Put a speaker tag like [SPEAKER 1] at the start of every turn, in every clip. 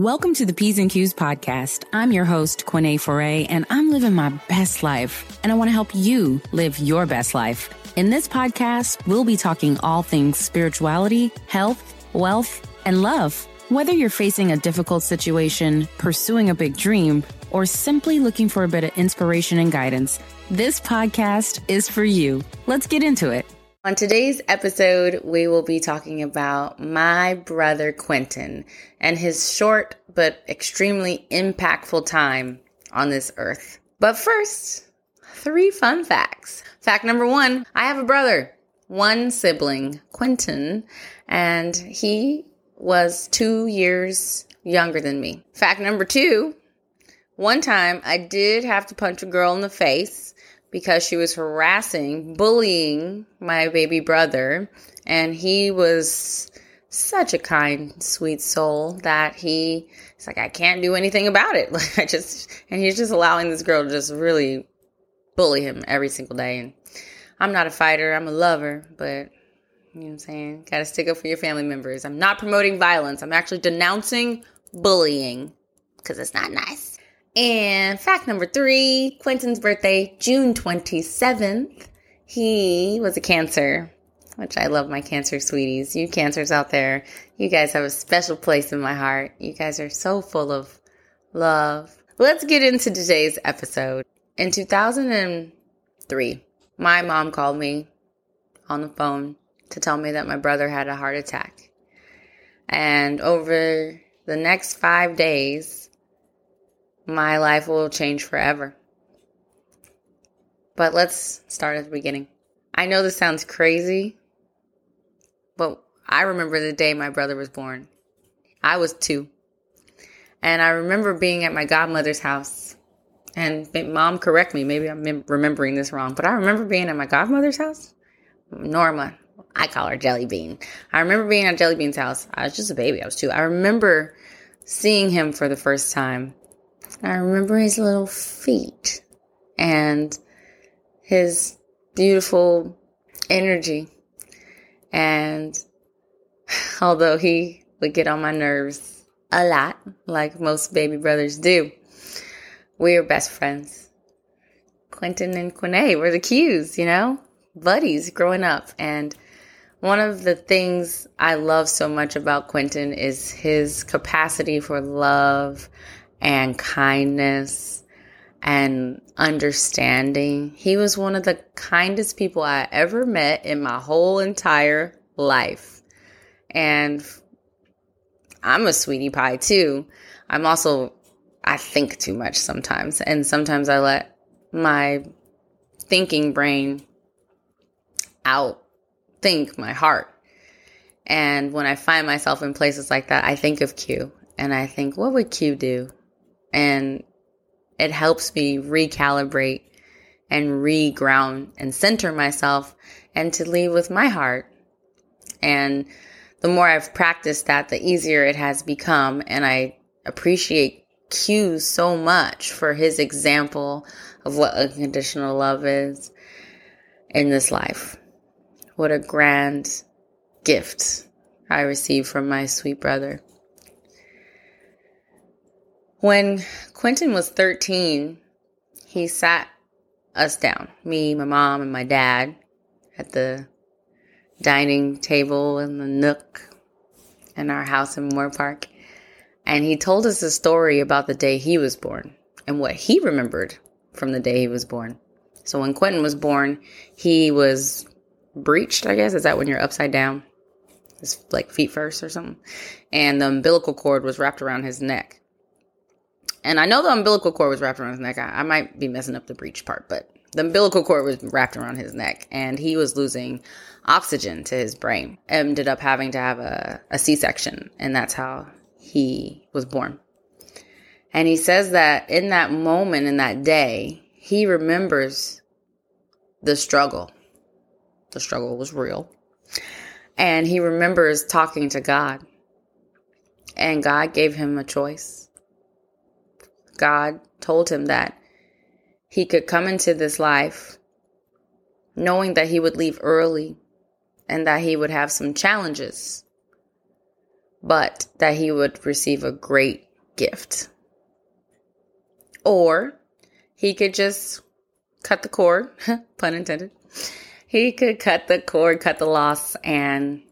[SPEAKER 1] Welcome to the P's and Q's podcast. I'm your host, Quené Foray, and I'm living my best life. And I want to help you live your best life. In this podcast, we'll be talking all things spirituality, health, wealth, and love. Whether you're facing a difficult situation, pursuing a big dream, or simply looking for a bit of inspiration and guidance, this podcast is for you. Let's get into it. On today's episode, we will be talking about my brother Quinton and his short but extremely impactful time on this earth. But first, three fun facts. Fact number one I have a brother, one sibling, Quinton, and he was two years younger than me. Fact number two one time I did have to punch a girl in the face because she was harassing, bullying my baby brother. And he was such a kind, sweet soul that he, he's like, I can't do anything about it. Like, I just, and he's just allowing this girl to just really bully him every single day. And I'm not a fighter, I'm a lover, but you know what I'm saying? Gotta stick up for your family members. I'm not promoting violence, I'm actually denouncing bullying because it's not nice. And fact number three Quinton's birthday, June 27th. He was a Cancer, which I love my Cancer sweeties. You Cancers out there, you guys have a special place in my heart. You guys are so full of love. Let's get into today's episode. In 2003, my mom called me on the phone to tell me that my brother had a heart attack. And over the next five days, my life will change forever. But let's start at the beginning. I know this sounds crazy, but I remember the day my brother was born. I was two. And I remember being at my godmother's house. And mom, correct me, maybe I'm remembering this wrong, but I remember being at my godmother's house. Norma, I call her Jelly Bean. I remember being at Jelly Bean's house. I was just a baby, I was two. I remember seeing him for the first time I remember his little feet and his beautiful energy. And although he would get on my nerves a lot, like most baby brothers do, we were best friends. Quinton and Quené were the Q's, you know, buddies growing up. And one of the things I love so much about Quinton is his capacity for love and kindness and understanding. He was one of the kindest people I ever met in my whole entire life. And I'm a sweetie pie too. I'm also, I think too much sometimes. And sometimes I let my thinking brain outthink my heart. And when I find myself in places like that, I think of Q and I think, what would Q do? And it helps me recalibrate and reground and center myself and to leave with my heart. And the more I've practiced that, the easier it has become. And I appreciate Q so much for his example of what unconditional love is in this life. What a grand gift I received from my sweet brother. When Quinton was 13, he sat us down, me, my mom, and my dad, at the dining table in the nook in our house in Moore Park. And he told us a story about the day he was born and what he remembered from the day he was born. So when Quinton was born, he was breeched, I guess. Is that when you're upside down? His like feet first or something. And the umbilical cord was wrapped around his neck. And I know the umbilical cord was wrapped around his neck. I, I might be messing up the breech part, but the umbilical cord was wrapped around his neck and he was losing oxygen to his brain. Ended up having to have a a C-section and that's how he was born. And he says that in that moment, in that day, he remembers the struggle. The struggle was real. And he remembers talking to God. And God gave him a choice. God told him that he could come into this life knowing that he would leave early and that he would have some challenges, but that he would receive a great gift. Or he could just cut the cord, pun intended. He could cut the cord, cut the loss, and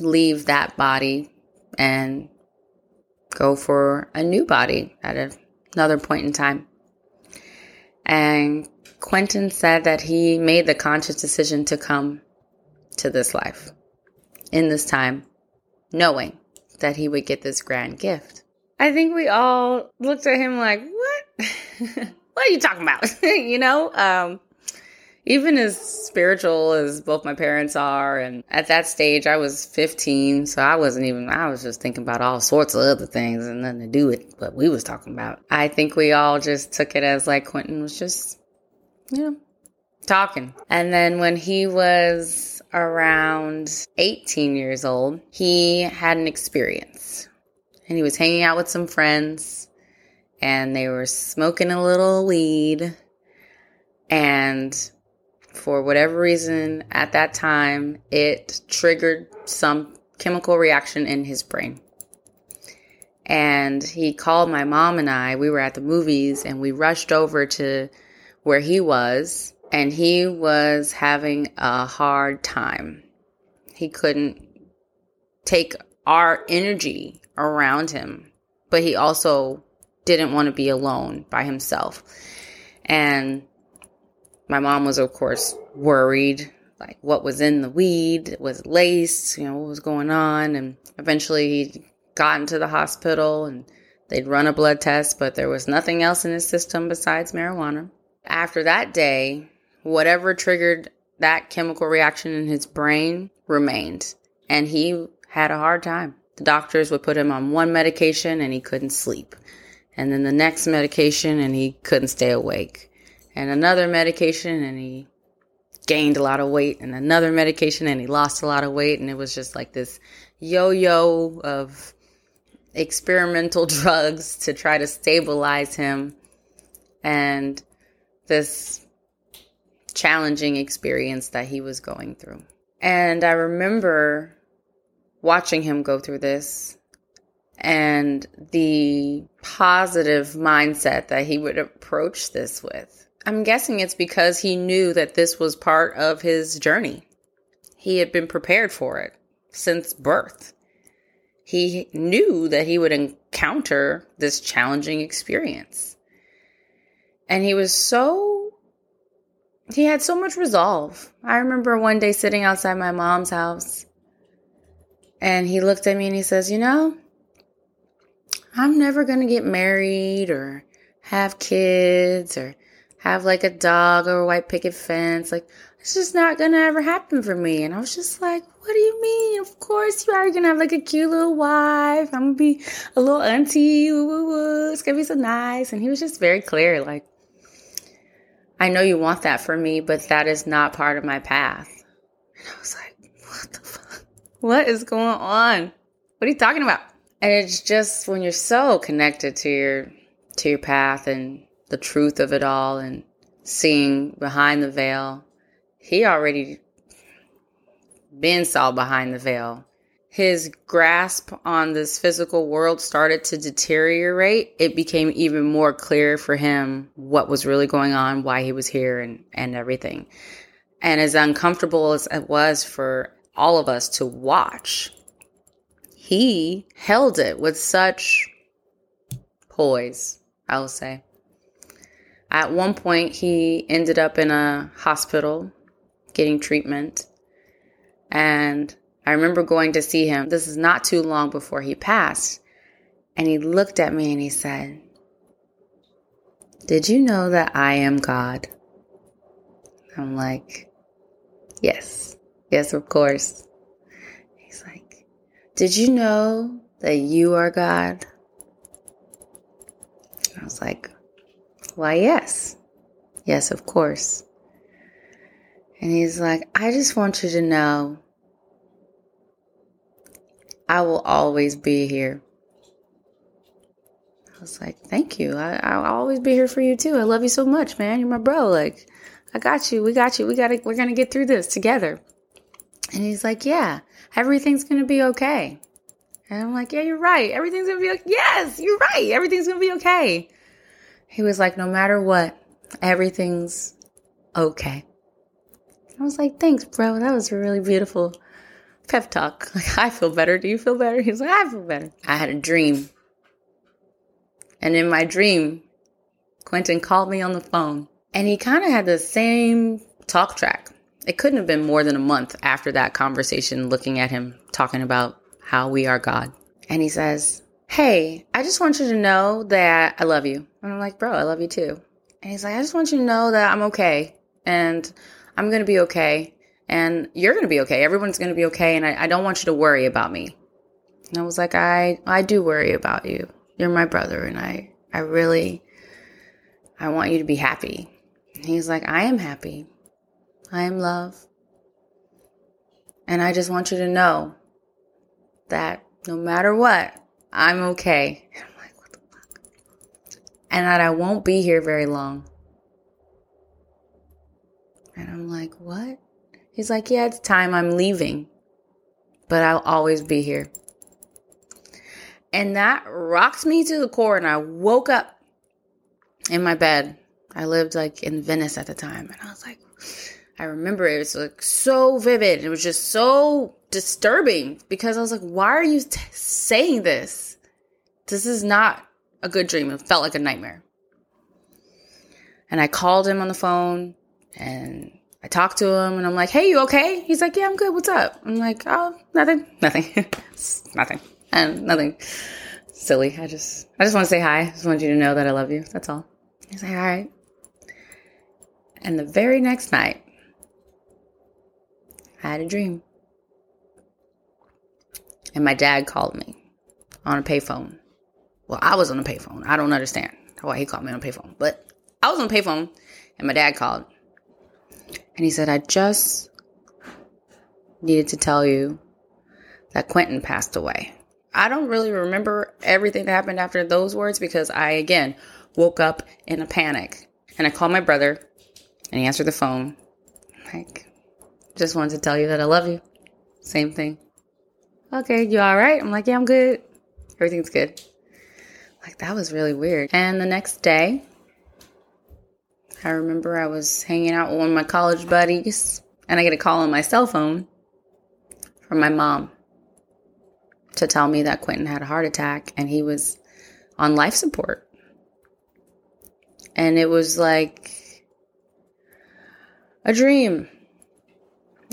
[SPEAKER 1] leave that body and go for a new body at another point in time. And Quinton said that he made the conscious decision to come to this life in this time, knowing that he would get this grand gift. I think we all looked at him like, what? what are you talking about? you know, um, even as spiritual as both my parents are, and at that stage I was 15, so I wasn't even, I was just thinking about all sorts of other things and nothing to do with what we was talking about. I think we all just took it as like Quinton was just, you know, talking. And then when he was around 18 years old, he had an experience and he was hanging out with some friends and they were smoking a little weed. And for whatever reason, at that time, it triggered some chemical reaction in his brain. And he called my mom and I. We were at the movies and we rushed over to where he was, and he was having a hard time. He couldn't take our energy around him, but he also didn't want to be alone by himself. And my mom was, of course, worried like what was in the weed was laced, you know, what was going on. And eventually he got into the hospital and they'd run a blood test, but there was nothing else in his system besides marijuana. After that day, whatever triggered that chemical reaction in his brain remained, and he had a hard time. The doctors would put him on one medication and he couldn't sleep. And then the next medication and he couldn't stay awake. And another medication and he gained a lot of weight and another medication and he lost a lot of weight. And it was just like this yo yo of experimental drugs to try to stabilize him and this challenging experience that he was going through. And I remember watching him go through this and the positive mindset that he would approach this with. I'm guessing it's because he knew that this was part of his journey. He had been prepared for it since birth. He knew that he would encounter this challenging experience. And he was so, he had so much resolve. I remember one day sitting outside my mom's house and he looked at me and he says, You know, I'm never going to get married or have kids or have like a dog or a white picket fence. Like, it's just not to ever happen for me. And I was just like, What do you mean? Of course, you are to have like a cute little wife. I'm to be a little auntie. Woo, woo, woo. It's to be so nice. And he was just very clear, like, I know you want that for me, but that is not part of my path. And I was like, What the fuck? What is going on? What are you talking about? And it's just when you're so connected to your to your path and the truth of it all and seeing behind the veil. He already been saw behind the veil. His grasp on this physical world started to deteriorate. It became even more clear for him what was really going on, why he was here and, and everything. And as uncomfortable as it was for all of us to watch. He held it with such poise, I will say. At one point, he ended up in a hospital getting treatment. And I remember going to see him. This is not too long before he passed. And he looked at me and he said, Did you know that I am God? I'm like, Yes. Yes, of course. He's like, Did you know that you are God? I was like, Why, yes. Yes, of course. And he's like, I just want you to know I will always be here. I was like, thank you. I, I'll always be here for you too. I love you so much, man. You're my bro. Like, I got you. We got you. We got to, we're going to get through this together. And he's like, Yeah, everything's going to be okay. And I'm like, yeah, you're right. Everything's gonna be okay. Yes, you're right. Everything's gonna be okay. He was like, no matter what, everything's okay. I was like, thanks, bro. That was a really beautiful pep talk. Like, I feel better. Do you feel better? He's like, I feel better. I had a dream. And in my dream, Quinton called me on the phone and he kind of had the same talk track. It couldn't have been more than a month after that conversation, looking at him talking about how we are God. And he says, Hey, I just want you to know that I love you. And I'm like, Bro, I love you too. And he's like, I just want you to know that I'm okay and I'm going to be okay and you're going to be okay. Everyone's going to be okay. And I, I don't want you to worry about me. And I was like, I, I do worry about you. You're my brother. And I, I really, I want you to be happy. And he's like, I am happy. I am love. And I just want you to know that no matter what, I'm okay. And I'm like, what the fuck? And that I won't be here very long. And I'm like, what? He's like, yeah, it's time I'm leaving, but I'll always be here. And that rocked me to the core. And I woke up in my bed. I lived like in Venice at the time. And I was like, I remember it was like so vivid. It was just so disturbing because I was like, why are you t- saying this? This is not a good dream. It felt like a nightmare. And I called him on the phone and I talked to him and I'm like, hey, you okay? He's like, yeah, I'm good. What's up? I'm like, oh, nothing, nothing, nothing, and nothing silly. I just, I just want to say hi. I just want you to know that I love you. That's all. He's like, all right. And the very next night, Had a dream. And my dad called me on a payphone. Well, I was on a payphone. I don't understand why he called me on a payphone, but I was on a payphone and my dad called. And he said, I just needed to tell you that Quinton passed away. I don't really remember everything that happened after those words because I, again, woke up in a panic. And I called my brother and he answered the phone. Like, just wanted to tell you that I love you. Same thing. Okay, you all right? I'm like, yeah, I'm good. Everything's good. Like, that was really weird. And the next day, I remember I was hanging out with one of my college buddies, and I get a call on my cell phone from my mom to tell me that Quinton had a heart attack and he was on life support. And it was like a dream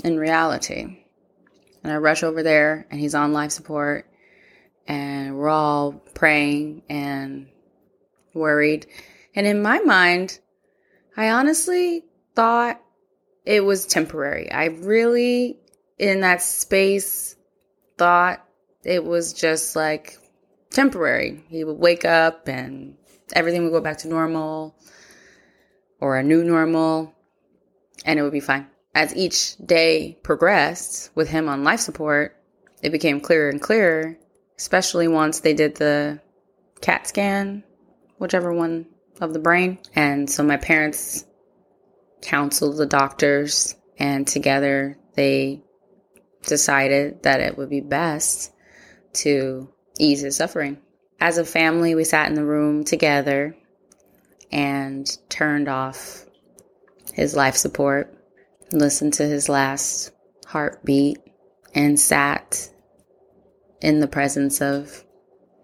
[SPEAKER 1] in reality. And I rush over there, and he's on life support, and we're all praying and worried. And in my mind, I honestly thought it was temporary. I really, in that space, thought it was just like temporary. He would wake up and everything would go back to normal or a new normal and it would be fine. As each day progressed with him on life support, it became clearer and clearer, especially once they did the CAT scan, whichever one of the brain. And so my parents counseled the doctors, and together they decided that it would be best to ease his suffering. As a family, we sat in the room together and turned off his life support, listened to his last heartbeat, and sat in the presence of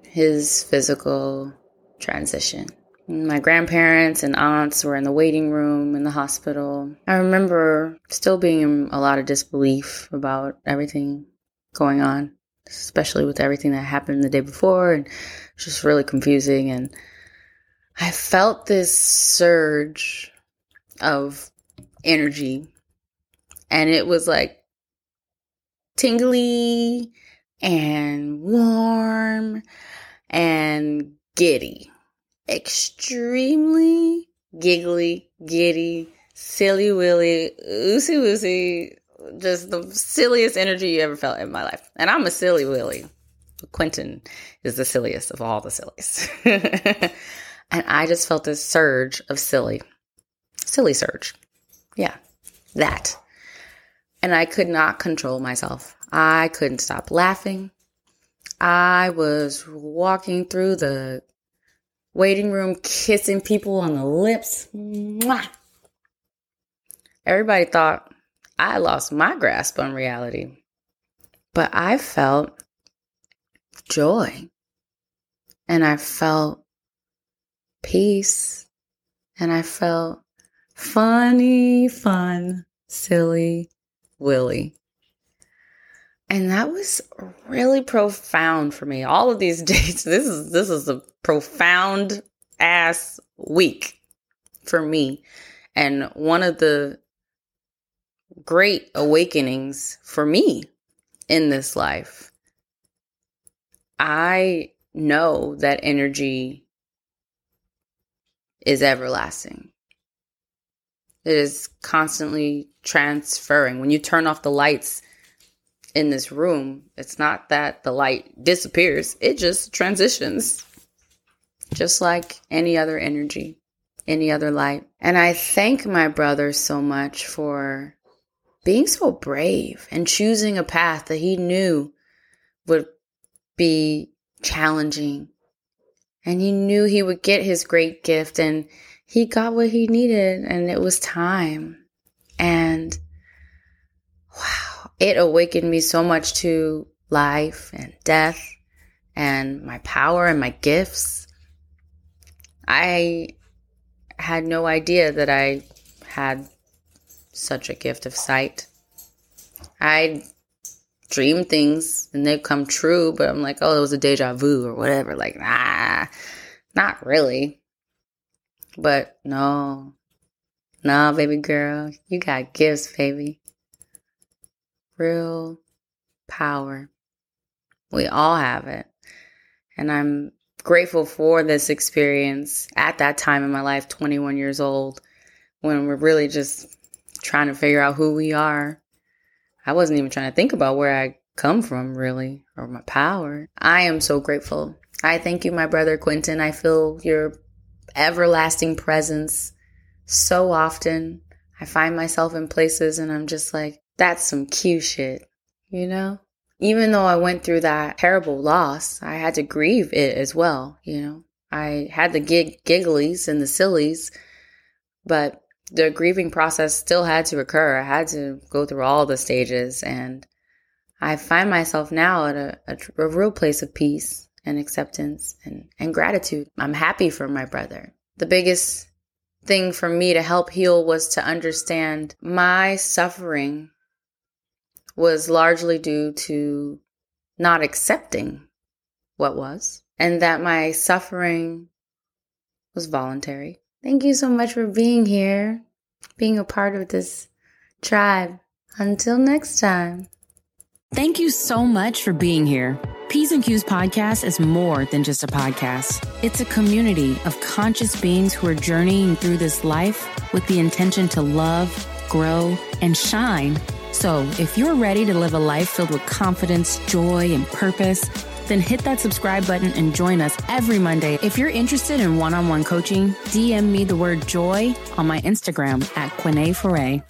[SPEAKER 1] his physical transition. My grandparents and aunts were in the waiting room in the hospital. I remember still being in a lot of disbelief about everything going on, especially with everything that happened the day before and just really confusing. And I felt this surge of energy, and it was like tingly and warm and giddy extremely giggly, giddy, silly willy, oosy woosy, just the silliest energy you ever felt in my life. And I'm a silly willy. Quinton is the silliest of all the sillies. and I just felt this surge of silly. Silly surge. Yeah, that. And I could not control myself. I couldn't stop laughing. I was walking through the waiting room, kissing people on the lips. Mwah! Everybody thought I lost my grasp on reality. But I felt joy and I felt peace and I felt funny, fun, silly, Willie. And that was really profound for me. All of these dates, this is this is a profound ass week for me. And one of the great awakenings for me in this life. I know that energy is everlasting. It is constantly transferring. When you turn off the lights in this room, it's not that the light disappears, it just transitions, just like any other energy, any other light. And I thank my brother so much for being so brave and choosing a path that he knew would be challenging. And he knew he would get his great gift, and he got what he needed, and it was time. And wow it awakened me so much to life and death and my power and my gifts. I had no idea that I had such a gift of sight. I dream things and they come true, but I'm like, oh, it was a deja vu or whatever. Like, nah, not really. But no, no, baby girl, you got gifts, baby real power. We all have it. And I'm grateful for this experience at that time in my life, 21 years old, when we're really just trying to figure out who we are. I wasn't even trying to think about where I come from, really, or my power. I am so grateful. I thank you, my brother Quinton. I feel your everlasting presence so often. I find myself in places and I'm just like, that's some cute shit, you know? Even though I went through that terrible loss, I had to grieve it as well, you know? I had the gig- gigglies and the sillies, but the grieving process still had to occur. I had to go through all the stages and I find myself now at a, a, a real place of peace and acceptance and, and gratitude. I'm happy for my brother. The biggest thing for me to help heal was to understand my suffering was largely due to not accepting what was and that my suffering was voluntary. Thank you so much for being here, being a part of this tribe. Until next time.
[SPEAKER 2] Thank you so much for being here. P's and Q's podcast is more than just a podcast. It's a community of conscious beings who are journeying through this life with the intention to love, grow, and shine so, if you're ready to live a life filled with confidence, joy, and purpose, then hit that subscribe button and join us every Monday. If you're interested in one on one coaching, DM me the word joy on my Instagram at Quené Foray.